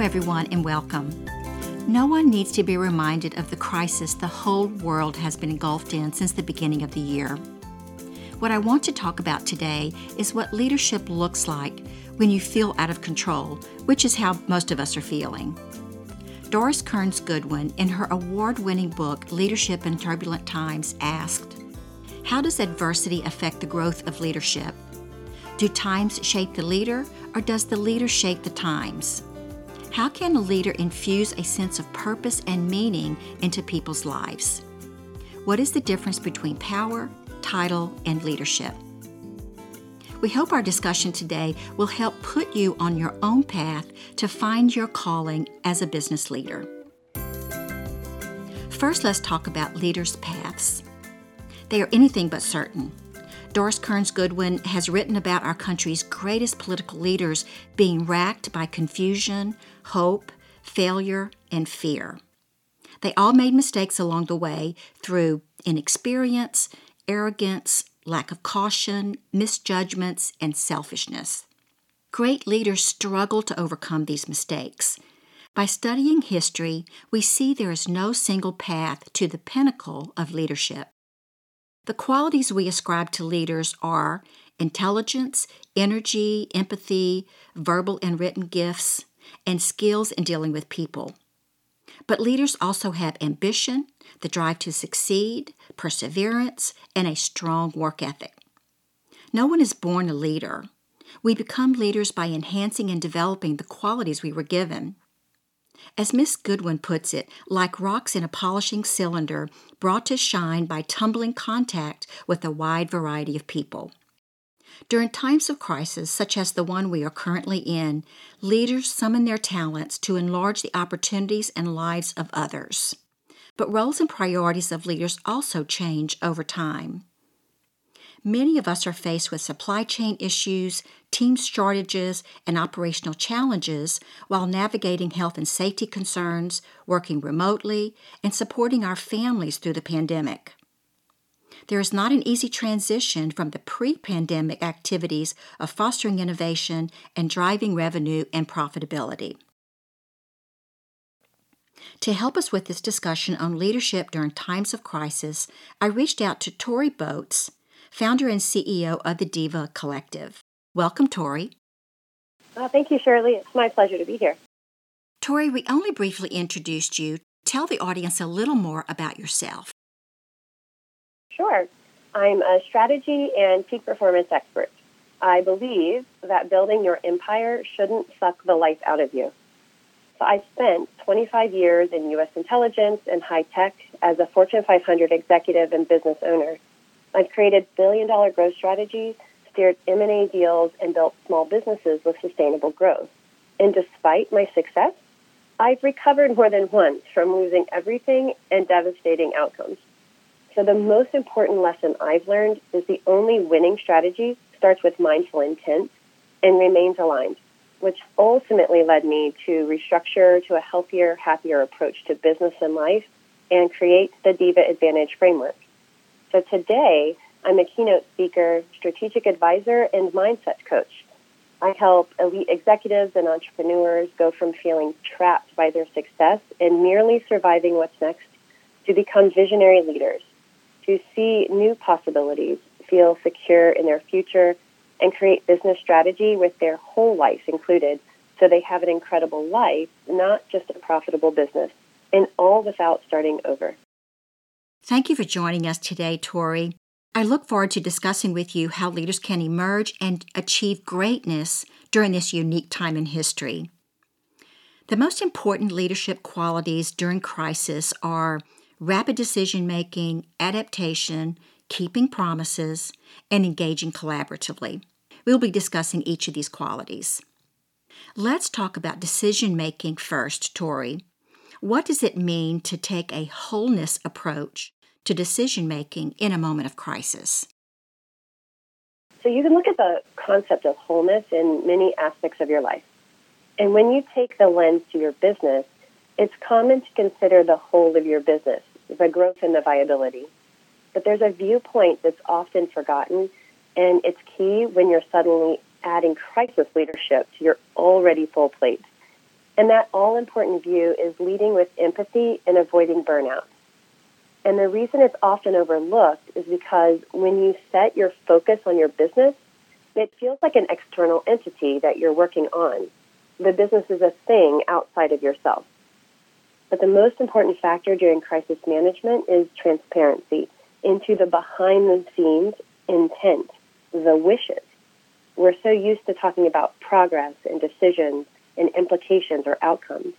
Everyone, and welcome. No one needs to be reminded of the crisis the whole world has been engulfed in since the beginning of the year. What I want to talk about today is what leadership looks like when you feel out of control, which is how most of us are feeling. Doris Kearns Goodwin, in her award winning book, Leadership in Turbulent Times, asked How does adversity affect the growth of leadership? Do times shape the leader, or does the leader shape the times? How can a leader infuse a sense of purpose and meaning into people's lives? What is the difference between power, title, and leadership? We hope our discussion today will help put you on your own path to find your calling as a business leader. First, let's talk about leaders' paths. They are anything but certain. Doris Kearns Goodwin has written about our country's greatest political leaders being racked by confusion, hope, failure, and fear. They all made mistakes along the way through inexperience, arrogance, lack of caution, misjudgments, and selfishness. Great leaders struggle to overcome these mistakes. By studying history, we see there is no single path to the pinnacle of leadership. The qualities we ascribe to leaders are intelligence, energy, empathy, verbal and written gifts, and skills in dealing with people. But leaders also have ambition, the drive to succeed, perseverance, and a strong work ethic. No one is born a leader. We become leaders by enhancing and developing the qualities we were given. As Miss Goodwin puts it, like rocks in a polishing cylinder brought to shine by tumbling contact with a wide variety of people. During times of crisis, such as the one we are currently in, leaders summon their talents to enlarge the opportunities and lives of others. But roles and priorities of leaders also change over time. Many of us are faced with supply chain issues, team shortages, and operational challenges while navigating health and safety concerns, working remotely, and supporting our families through the pandemic. There is not an easy transition from the pre pandemic activities of fostering innovation and driving revenue and profitability. To help us with this discussion on leadership during times of crisis, I reached out to Tori Boats, founder and CEO of the Diva Collective. Welcome, Tori. Uh, thank you, Shirley. It's my pleasure to be here. Tori, we only briefly introduced you. Tell the audience a little more about yourself. Sure. I'm a strategy and peak performance expert. I believe that building your empire shouldn't suck the life out of you. So I spent 25 years in U.S. intelligence and high tech as a Fortune 500 executive and business owner. I've created billion dollar growth strategies, steered M&A deals, and built small businesses with sustainable growth. And despite my success, I've recovered more than once from losing everything and devastating outcomes. So the most important lesson I've learned is the only winning strategy starts with mindful intent and remains aligned, which ultimately led me to restructure to a healthier, happier approach to business and life and create the Diva Advantage framework. So today, I'm a keynote speaker, strategic advisor, and mindset coach. I help elite executives and entrepreneurs go from feeling trapped by their success and merely surviving what's next to become visionary leaders, to see new possibilities, feel secure in their future, and create business strategy with their whole life included so they have an incredible life, not just a profitable business, and all without starting over. Thank you for joining us today, Tori. I look forward to discussing with you how leaders can emerge and achieve greatness during this unique time in history. The most important leadership qualities during crisis are rapid decision making, adaptation, keeping promises, and engaging collaboratively. We'll be discussing each of these qualities. Let's talk about decision making first, Tori. What does it mean to take a wholeness approach to decision making in a moment of crisis? So you can look at the concept of wholeness in many aspects of your life. And when you take the lens to your business, it's common to consider the whole of your business, the growth and the viability. But there's a viewpoint that's often forgotten, and it's key when you're suddenly adding crisis leadership to your already full plate. And that all important view is leading with empathy and avoiding burnout. And the reason it's often overlooked is because when you set your focus on your business, it feels like an external entity that you're working on. The business is a thing outside of yourself. But the most important factor during crisis management is transparency into the behind the scenes intent, the wishes. We're so used to talking about progress and decisions and implications or outcomes.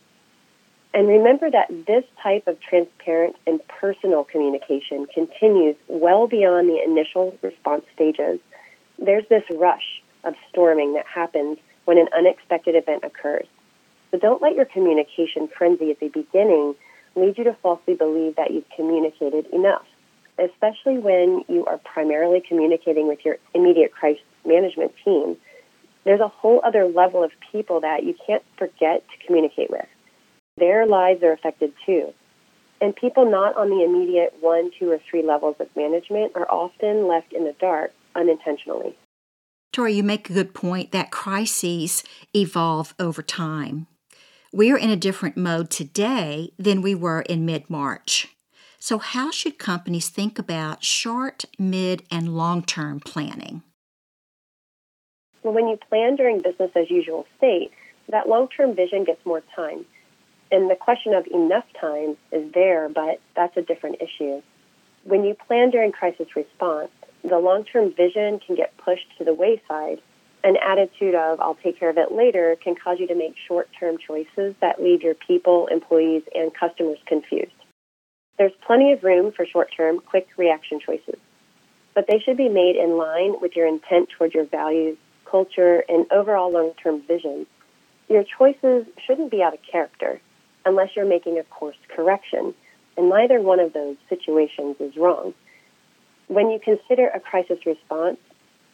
And remember that this type of transparent and personal communication continues well beyond the initial response stages. There's this rush of storming that happens when an unexpected event occurs. So don't let your communication frenzy at the beginning lead you to falsely believe that you've communicated enough, especially when you are primarily communicating with your immediate crisis management team. There's a whole other level of people that you can't forget to communicate with. Their lives are affected too. And people not on the immediate one, two, or three levels of management are often left in the dark unintentionally. Tori, you make a good point that crises evolve over time. We are in a different mode today than we were in mid March. So, how should companies think about short, mid, and long term planning? Well, when you plan during business as usual state, that long term vision gets more time. And the question of enough time is there, but that's a different issue. When you plan during crisis response, the long term vision can get pushed to the wayside an attitude of I'll take care of it later can cause you to make short term choices that leave your people, employees, and customers confused. There's plenty of room for short term, quick reaction choices, but they should be made in line with your intent toward your values, culture, and overall long term vision. Your choices shouldn't be out of character unless you're making a course correction, and neither one of those situations is wrong. When you consider a crisis response,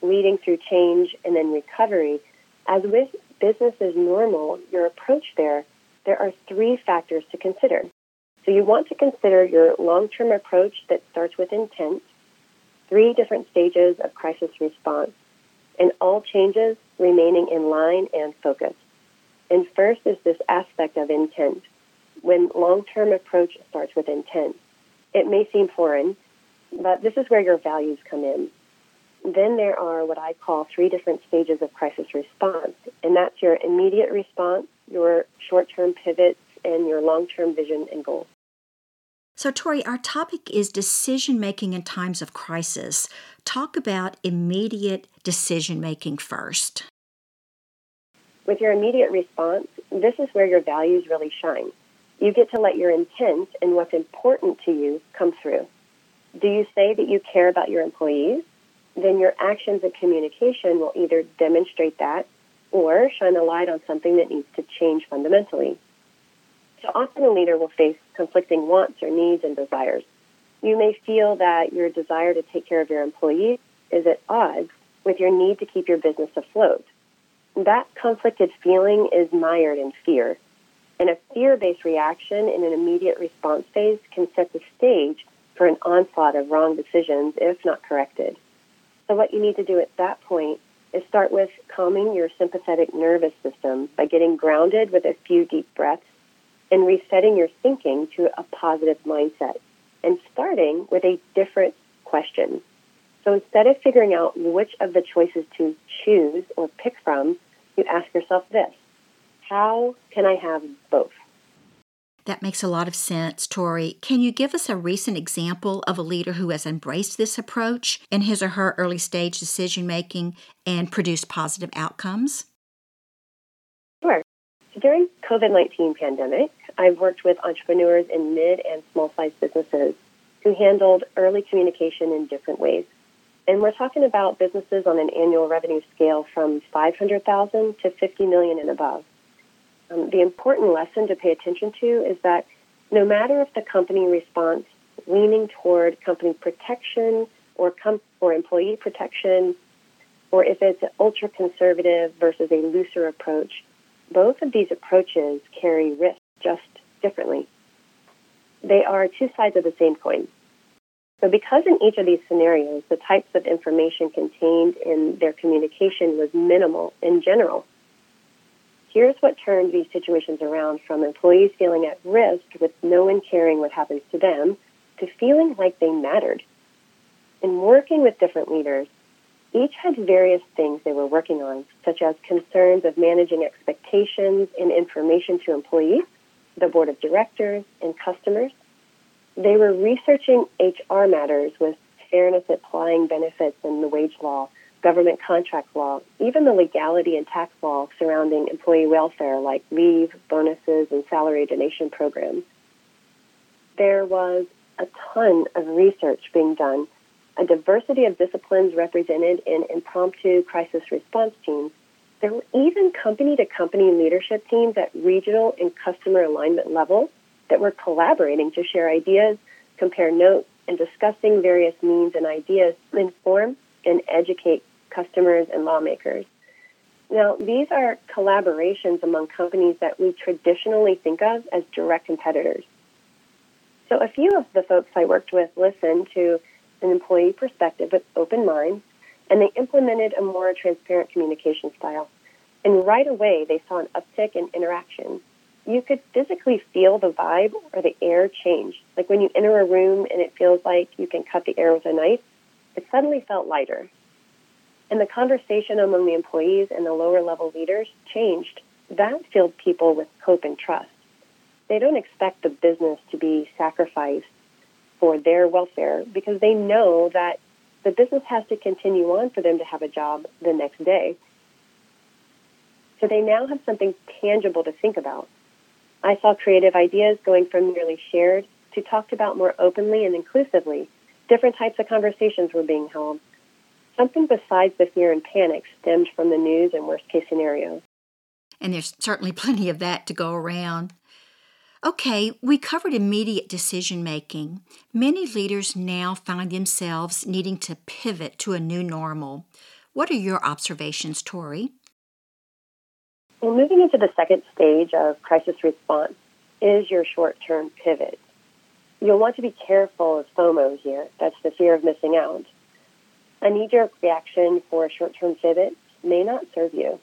leading through change and then recovery, as with business as normal, your approach there, there are three factors to consider. So you want to consider your long term approach that starts with intent, three different stages of crisis response, and all changes remaining in line and focus. And first is this aspect of intent. When long term approach starts with intent, it may seem foreign, but this is where your values come in. Then there are what I call three different stages of crisis response, and that's your immediate response, your short term pivots, and your long term vision and goals. So, Tori, our topic is decision making in times of crisis. Talk about immediate decision making first. With your immediate response, this is where your values really shine. You get to let your intent and what's important to you come through. Do you say that you care about your employees? Then your actions and communication will either demonstrate that or shine a light on something that needs to change fundamentally. So often a leader will face conflicting wants or needs and desires. You may feel that your desire to take care of your employees is at odds with your need to keep your business afloat. That conflicted feeling is mired in fear. And a fear based reaction in an immediate response phase can set the stage for an onslaught of wrong decisions if not corrected. So, what you need to do at that point is start with calming your sympathetic nervous system by getting grounded with a few deep breaths and resetting your thinking to a positive mindset and starting with a different question. So instead of figuring out which of the choices to choose or pick from, you ask yourself this How can I have both? That makes a lot of sense, Tori. Can you give us a recent example of a leader who has embraced this approach in his or her early stage decision making and produced positive outcomes? Sure. During COVID-19 pandemic, I've worked with entrepreneurs in mid and small-sized businesses who handled early communication in different ways. And we're talking about businesses on an annual revenue scale from 500,000 to 50 million and above. Um, the important lesson to pay attention to is that no matter if the company responds leaning toward company protection or, com- or employee protection, or if it's an ultra conservative versus a looser approach, both of these approaches carry risk just differently. They are two sides of the same coin. So, because in each of these scenarios, the types of information contained in their communication was minimal in general, here's what turned these situations around from employees feeling at risk with no one caring what happens to them to feeling like they mattered. In working with different leaders, each had various things they were working on, such as concerns of managing expectations and information to employees, the board of directors, and customers. They were researching HR matters with fairness applying benefits and the wage law, government contract law, even the legality and tax law surrounding employee welfare like leave, bonuses, and salary donation programs. There was a ton of research being done, a diversity of disciplines represented in impromptu crisis response teams. There were even company to company leadership teams at regional and customer alignment levels that were collaborating to share ideas, compare notes, and discussing various means and ideas to inform and educate customers and lawmakers. Now, these are collaborations among companies that we traditionally think of as direct competitors. So, a few of the folks I worked with listened to an employee perspective with open minds, and they implemented a more transparent communication style. And right away, they saw an uptick in interaction. You could physically feel the vibe or the air change. Like when you enter a room and it feels like you can cut the air with a knife, it suddenly felt lighter. And the conversation among the employees and the lower level leaders changed. That filled people with hope and trust. They don't expect the business to be sacrificed for their welfare because they know that the business has to continue on for them to have a job the next day. So they now have something tangible to think about. I saw creative ideas going from merely shared to talked about more openly and inclusively. Different types of conversations were being held. Something besides the fear and panic stemmed from the news and worst case scenarios. And there's certainly plenty of that to go around. Okay, we covered immediate decision making. Many leaders now find themselves needing to pivot to a new normal. What are your observations, Tori? Well, moving into the second stage of crisis response is your short term pivot. You'll want to be careful of FOMO here. That's the fear of missing out. A knee jerk reaction for a short term pivot may not serve you.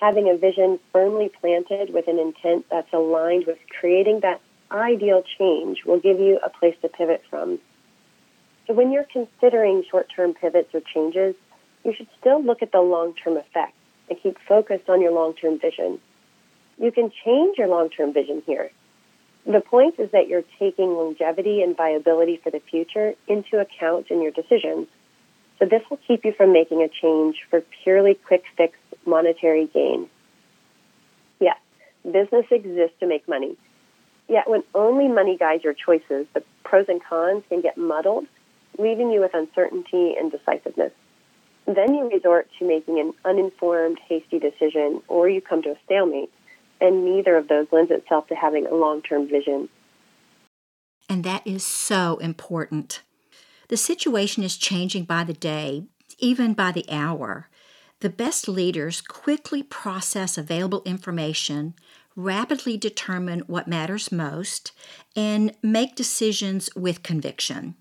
Having a vision firmly planted with an intent that's aligned with creating that ideal change will give you a place to pivot from. So, when you're considering short term pivots or changes, you should still look at the long term effect and keep focused on your long term vision. You can change your long term vision here. The point is that you're taking longevity and viability for the future into account in your decisions. So this will keep you from making a change for purely quick fix monetary gain. Yes, business exists to make money. Yet when only money guides your choices, the pros and cons can get muddled, leaving you with uncertainty and decisiveness. Then you resort to making an uninformed, hasty decision, or you come to a stalemate, and neither of those lends itself to having a long term vision. And that is so important. The situation is changing by the day, even by the hour. The best leaders quickly process available information, rapidly determine what matters most, and make decisions with conviction.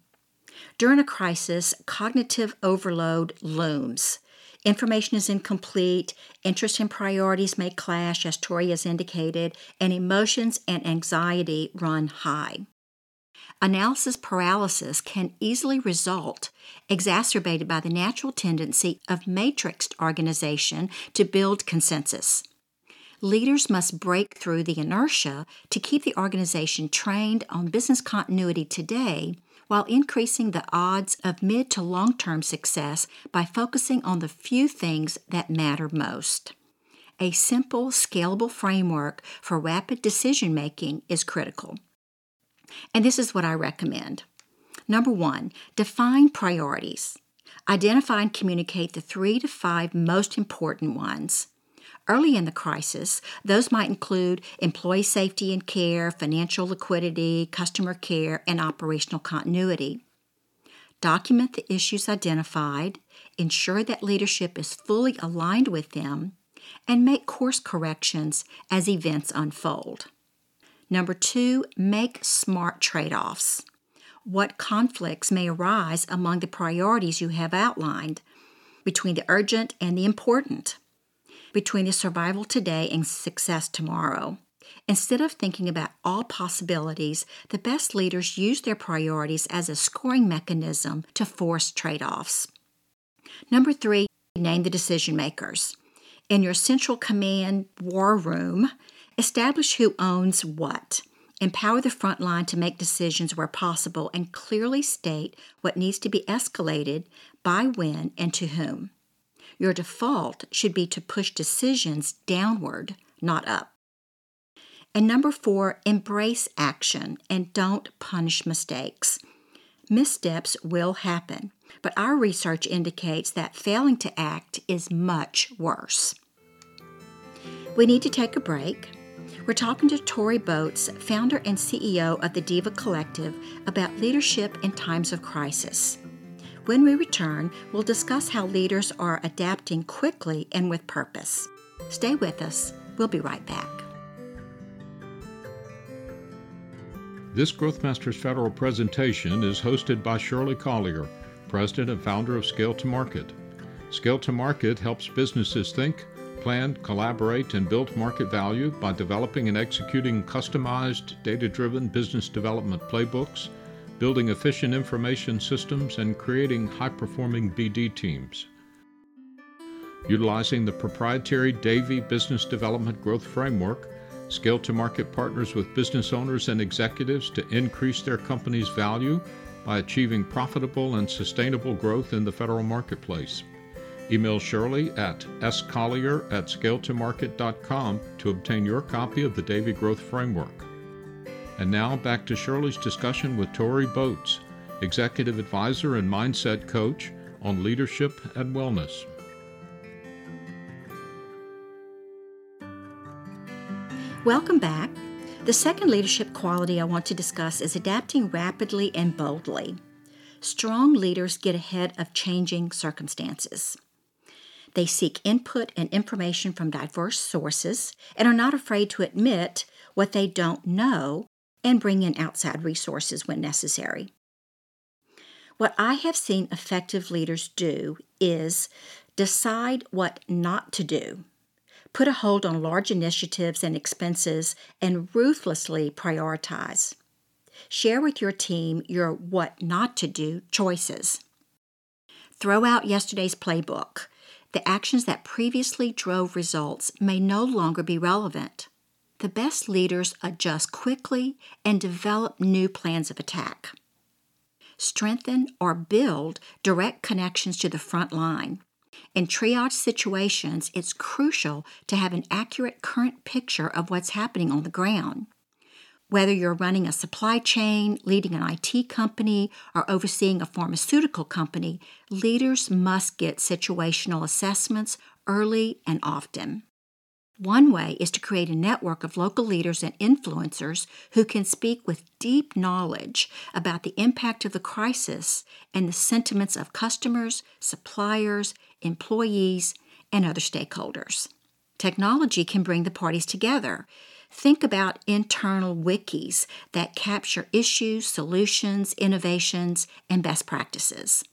During a crisis, cognitive overload looms. Information is incomplete, interest and priorities may clash, as Tori has indicated, and emotions and anxiety run high. Analysis paralysis can easily result, exacerbated by the natural tendency of matrixed organization to build consensus. Leaders must break through the inertia to keep the organization trained on business continuity today while increasing the odds of mid to long term success by focusing on the few things that matter most. A simple, scalable framework for rapid decision making is critical. And this is what I recommend. Number one, define priorities. Identify and communicate the three to five most important ones. Early in the crisis, those might include employee safety and care, financial liquidity, customer care, and operational continuity. Document the issues identified, ensure that leadership is fully aligned with them, and make course corrections as events unfold. Number two, make smart trade offs. What conflicts may arise among the priorities you have outlined between the urgent and the important? between the survival today and success tomorrow. Instead of thinking about all possibilities, the best leaders use their priorities as a scoring mechanism to force trade offs. Number three, name the decision makers. In your central command war room, establish who owns what. Empower the front line to make decisions where possible and clearly state what needs to be escalated, by when, and to whom. Your default should be to push decisions downward, not up. And number four, embrace action and don't punish mistakes. Missteps will happen, but our research indicates that failing to act is much worse. We need to take a break. We're talking to Tori Boats, founder and CEO of the Diva Collective, about leadership in times of crisis. When we return, we'll discuss how leaders are adapting quickly and with purpose. Stay with us. We'll be right back. This Growthmasters Federal presentation is hosted by Shirley Collier, President and founder of Scale to Market. Scale to Market helps businesses think, plan, collaborate, and build market value by developing and executing customized, data driven business development playbooks, building efficient information systems, and creating high performing BD teams. Utilizing the proprietary Davy Business Development Growth Framework, Scale to Market partners with business owners and executives to increase their company's value by achieving profitable and sustainable growth in the federal marketplace. Email Shirley at scollier at scale2market.com to obtain your copy of the Davy Growth Framework. And now back to Shirley's discussion with Tori Boats, Executive Advisor and Mindset Coach on leadership and wellness. Welcome back. The second leadership quality I want to discuss is adapting rapidly and boldly. Strong leaders get ahead of changing circumstances. They seek input and information from diverse sources and are not afraid to admit what they don't know and bring in outside resources when necessary. What I have seen effective leaders do is decide what not to do put a hold on large initiatives and expenses, and ruthlessly prioritize. Share with your team your what not to do choices. Throw out yesterday's playbook. The actions that previously drove results may no longer be relevant. The best leaders adjust quickly and develop new plans of attack. Strengthen or build direct connections to the front line. In triage situations, it's crucial to have an accurate current picture of what's happening on the ground. Whether you're running a supply chain, leading an IT company, or overseeing a pharmaceutical company, leaders must get situational assessments early and often. One way is to create a network of local leaders and influencers who can speak with deep knowledge about the impact of the crisis and the sentiments of customers, suppliers, employees, and other stakeholders. Technology can bring the parties together. Think about internal wikis that capture issues, solutions, innovations, and best practices.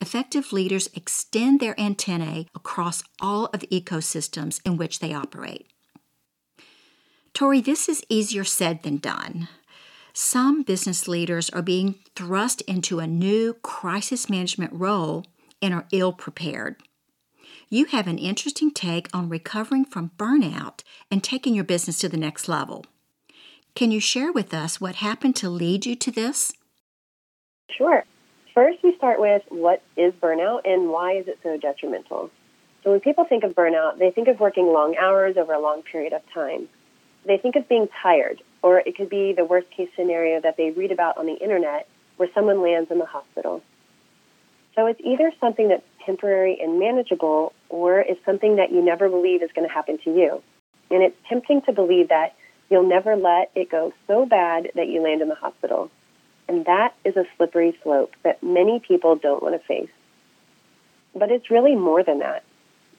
Effective leaders extend their antennae across all of the ecosystems in which they operate. Tori, this is easier said than done. Some business leaders are being thrust into a new crisis management role and are ill prepared. You have an interesting take on recovering from burnout and taking your business to the next level. Can you share with us what happened to lead you to this? Sure. First, we start with what is burnout and why is it so detrimental? So, when people think of burnout, they think of working long hours over a long period of time. They think of being tired, or it could be the worst case scenario that they read about on the internet where someone lands in the hospital. So, it's either something that's temporary and manageable, or it's something that you never believe is going to happen to you. And it's tempting to believe that you'll never let it go so bad that you land in the hospital. And that is a slippery slope that many people don't want to face. But it's really more than that.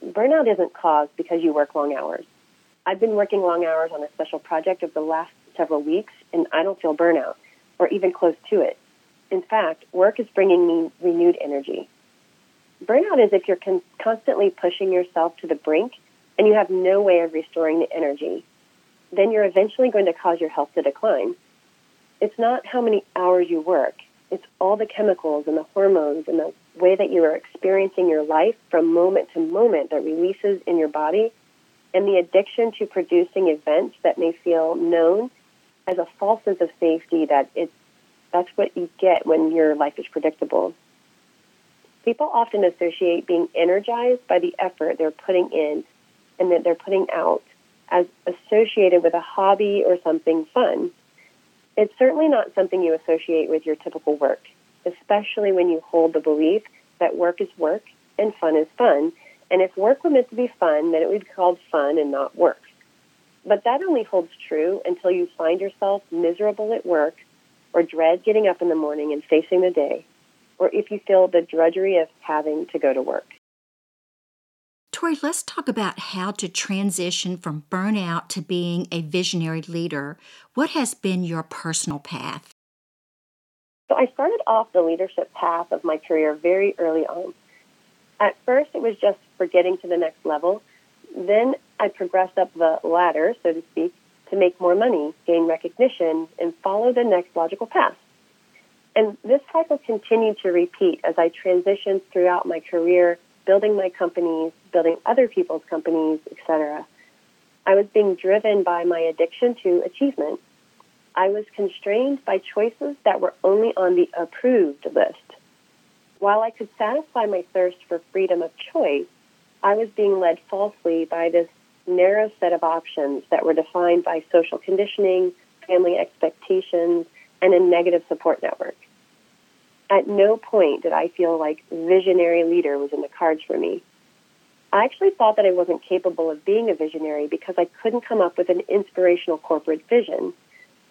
Burnout isn't caused because you work long hours. I've been working long hours on a special project over the last several weeks, and I don't feel burnout or even close to it. In fact, work is bringing me renewed energy. Burnout is if you're con- constantly pushing yourself to the brink and you have no way of restoring the energy, then you're eventually going to cause your health to decline. It's not how many hours you work, it's all the chemicals and the hormones and the way that you are experiencing your life from moment to moment that releases in your body and the addiction to producing events that may feel known as a false sense of safety that it's that's what you get when your life is predictable. People often associate being energized by the effort they're putting in and that they're putting out as associated with a hobby or something fun. It's certainly not something you associate with your typical work, especially when you hold the belief that work is work and fun is fun. And if work were meant to be fun, then it would be called fun and not work. But that only holds true until you find yourself miserable at work or dread getting up in the morning and facing the day, or if you feel the drudgery of having to go to work. Tori, let's talk about how to transition from burnout to being a visionary leader. What has been your personal path? So I started off the leadership path of my career very early on. At first, it was just for getting to the next level. Then I progressed up the ladder, so to speak, to make more money, gain recognition, and follow the next logical path. And this cycle continued to repeat as I transitioned throughout my career building my companies, building other people's companies, etc. I was being driven by my addiction to achievement. I was constrained by choices that were only on the approved list. While I could satisfy my thirst for freedom of choice, I was being led falsely by this narrow set of options that were defined by social conditioning, family expectations, and a negative support network. At no point did I feel like visionary leader was in the cards for me. I actually thought that I wasn't capable of being a visionary because I couldn't come up with an inspirational corporate vision.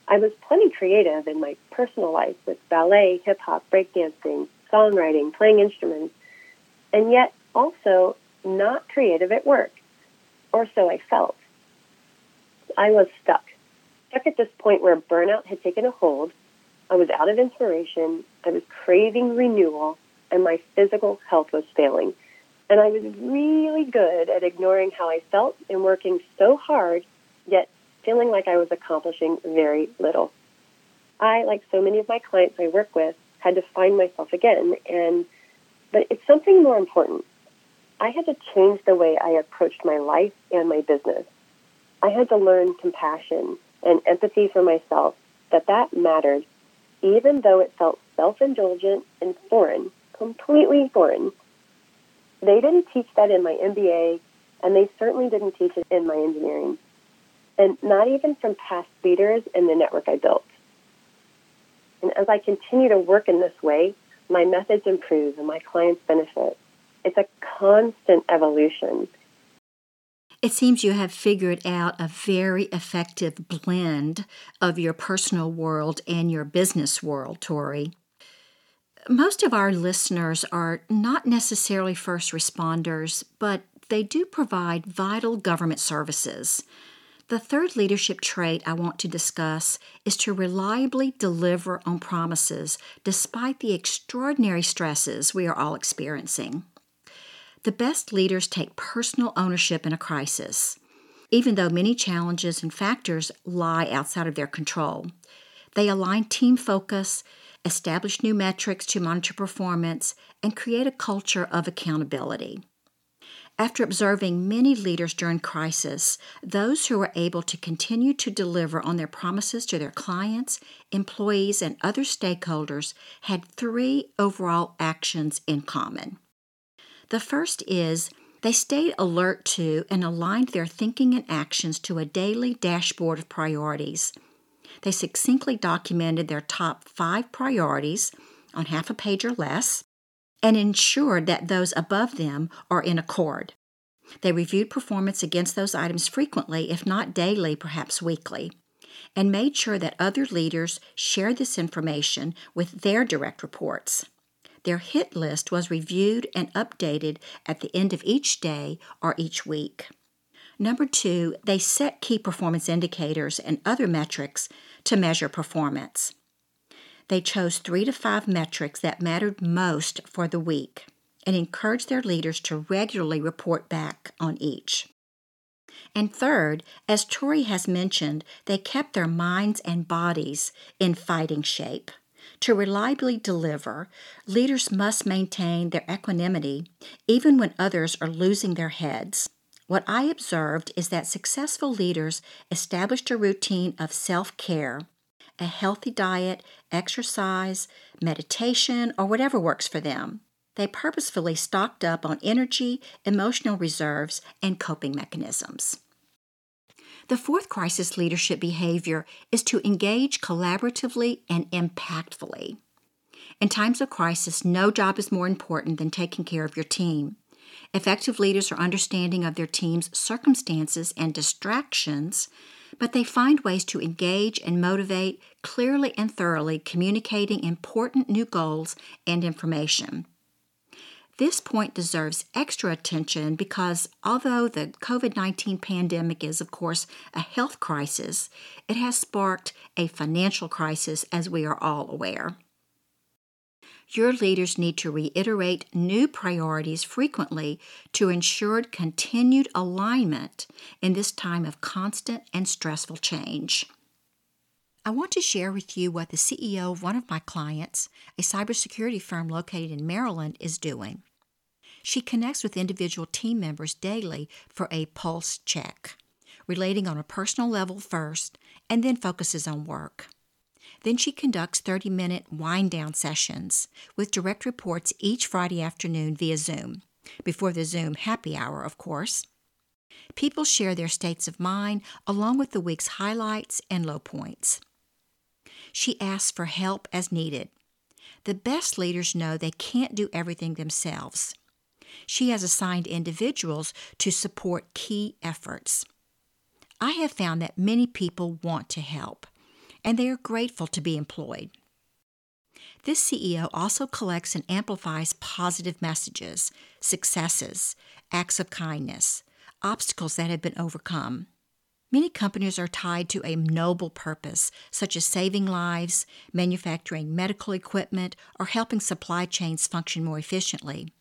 I was plenty creative in my personal life with ballet, hip hop, breakdancing, songwriting, playing instruments, and yet also not creative at work, or so I felt. I was stuck, stuck at this point where burnout had taken a hold I was out of inspiration. I was craving renewal, and my physical health was failing. And I was really good at ignoring how I felt and working so hard, yet feeling like I was accomplishing very little. I, like so many of my clients I work with, had to find myself again. And but it's something more important. I had to change the way I approached my life and my business. I had to learn compassion and empathy for myself, that that mattered even though it felt self indulgent and foreign, completely foreign. They didn't teach that in my MBA, and they certainly didn't teach it in my engineering, and not even from past leaders in the network I built. And as I continue to work in this way, my methods improve and my clients benefit. It's a constant evolution. It seems you have figured out a very effective blend of your personal world and your business world, Tori. Most of our listeners are not necessarily first responders, but they do provide vital government services. The third leadership trait I want to discuss is to reliably deliver on promises despite the extraordinary stresses we are all experiencing. The best leaders take personal ownership in a crisis, even though many challenges and factors lie outside of their control. They align team focus, establish new metrics to monitor performance, and create a culture of accountability. After observing many leaders during crisis, those who were able to continue to deliver on their promises to their clients, employees, and other stakeholders had three overall actions in common. The first is they stayed alert to and aligned their thinking and actions to a daily dashboard of priorities. They succinctly documented their top five priorities on half a page or less and ensured that those above them are in accord. They reviewed performance against those items frequently, if not daily, perhaps weekly, and made sure that other leaders shared this information with their direct reports. Their hit list was reviewed and updated at the end of each day or each week. Number two, they set key performance indicators and other metrics to measure performance. They chose three to five metrics that mattered most for the week and encouraged their leaders to regularly report back on each. And third, as Tori has mentioned, they kept their minds and bodies in fighting shape. To reliably deliver, leaders must maintain their equanimity even when others are losing their heads. What I observed is that successful leaders established a routine of self care, a healthy diet, exercise, meditation, or whatever works for them. They purposefully stocked up on energy, emotional reserves, and coping mechanisms. The fourth crisis leadership behavior is to engage collaboratively and impactfully. In times of crisis, no job is more important than taking care of your team. Effective leaders are understanding of their team's circumstances and distractions, but they find ways to engage and motivate clearly and thoroughly, communicating important new goals and information. This point deserves extra attention because although the COVID 19 pandemic is, of course, a health crisis, it has sparked a financial crisis, as we are all aware. Your leaders need to reiterate new priorities frequently to ensure continued alignment in this time of constant and stressful change. I want to share with you what the CEO of one of my clients, a cybersecurity firm located in Maryland, is doing. She connects with individual team members daily for a pulse check, relating on a personal level first, and then focuses on work. Then she conducts 30 minute wind down sessions with direct reports each Friday afternoon via Zoom, before the Zoom happy hour, of course. People share their states of mind along with the week's highlights and low points. She asks for help as needed. The best leaders know they can't do everything themselves. She has assigned individuals to support key efforts. I have found that many people want to help and they are grateful to be employed. This CEO also collects and amplifies positive messages, successes, acts of kindness, obstacles that have been overcome. Many companies are tied to a noble purpose, such as saving lives, manufacturing medical equipment, or helping supply chains function more efficiently.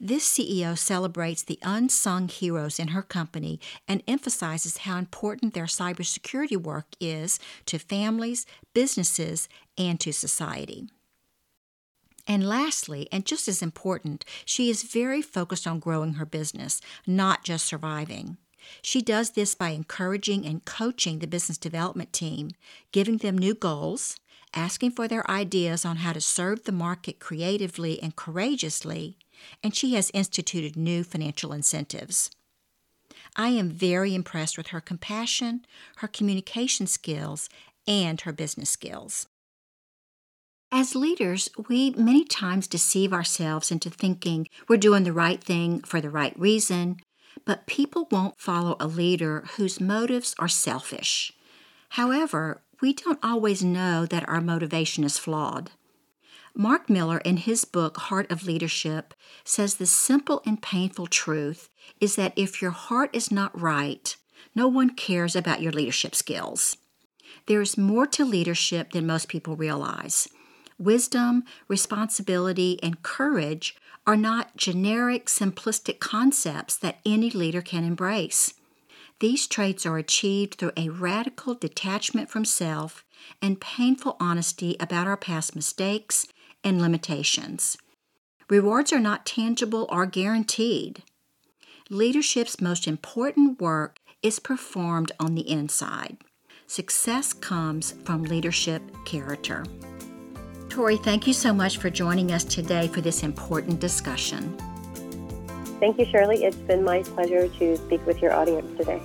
This CEO celebrates the unsung heroes in her company and emphasizes how important their cybersecurity work is to families, businesses, and to society. And lastly, and just as important, she is very focused on growing her business, not just surviving. She does this by encouraging and coaching the business development team, giving them new goals, asking for their ideas on how to serve the market creatively and courageously, and she has instituted new financial incentives. I am very impressed with her compassion, her communication skills, and her business skills. As leaders, we many times deceive ourselves into thinking we're doing the right thing for the right reason, but people won't follow a leader whose motives are selfish. However, we don't always know that our motivation is flawed. Mark Miller, in his book Heart of Leadership, says the simple and painful truth is that if your heart is not right, no one cares about your leadership skills. There is more to leadership than most people realize. Wisdom, responsibility, and courage are not generic, simplistic concepts that any leader can embrace. These traits are achieved through a radical detachment from self and painful honesty about our past mistakes and limitations. Rewards are not tangible or guaranteed. Leadership's most important work is performed on the inside. Success comes from leadership character. Tori, thank you so much for joining us today for this important discussion. Thank you, Shirley. It's been my pleasure to speak with your audience today.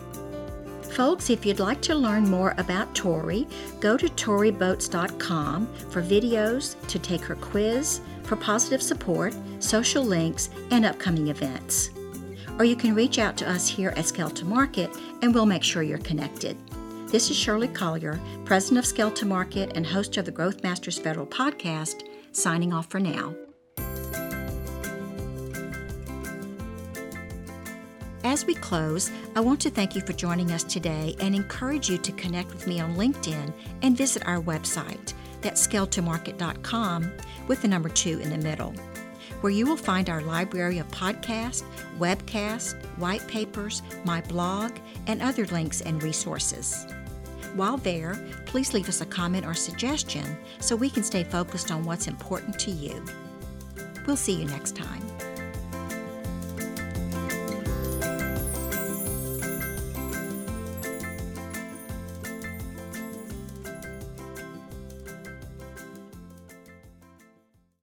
Folks, if you'd like to learn more about Tori, go to toriboats.com for videos, to take her quiz, for positive support, social links, and upcoming events. Or you can reach out to us here at Scale to Market and we'll make sure you're connected. This is Shirley Collier, President of Scale to Market and host of the Growth Masters Federal Podcast, signing off for now. As we close, I want to thank you for joining us today and encourage you to connect with me on LinkedIn and visit our website. That's scale2market.com with the number two in the middle. where you will find our library of podcasts, webcasts, white papers, my blog, and other links and resources. While there, please leave us a comment or suggestion so we can stay focused on what's important to you. We'll see you next time.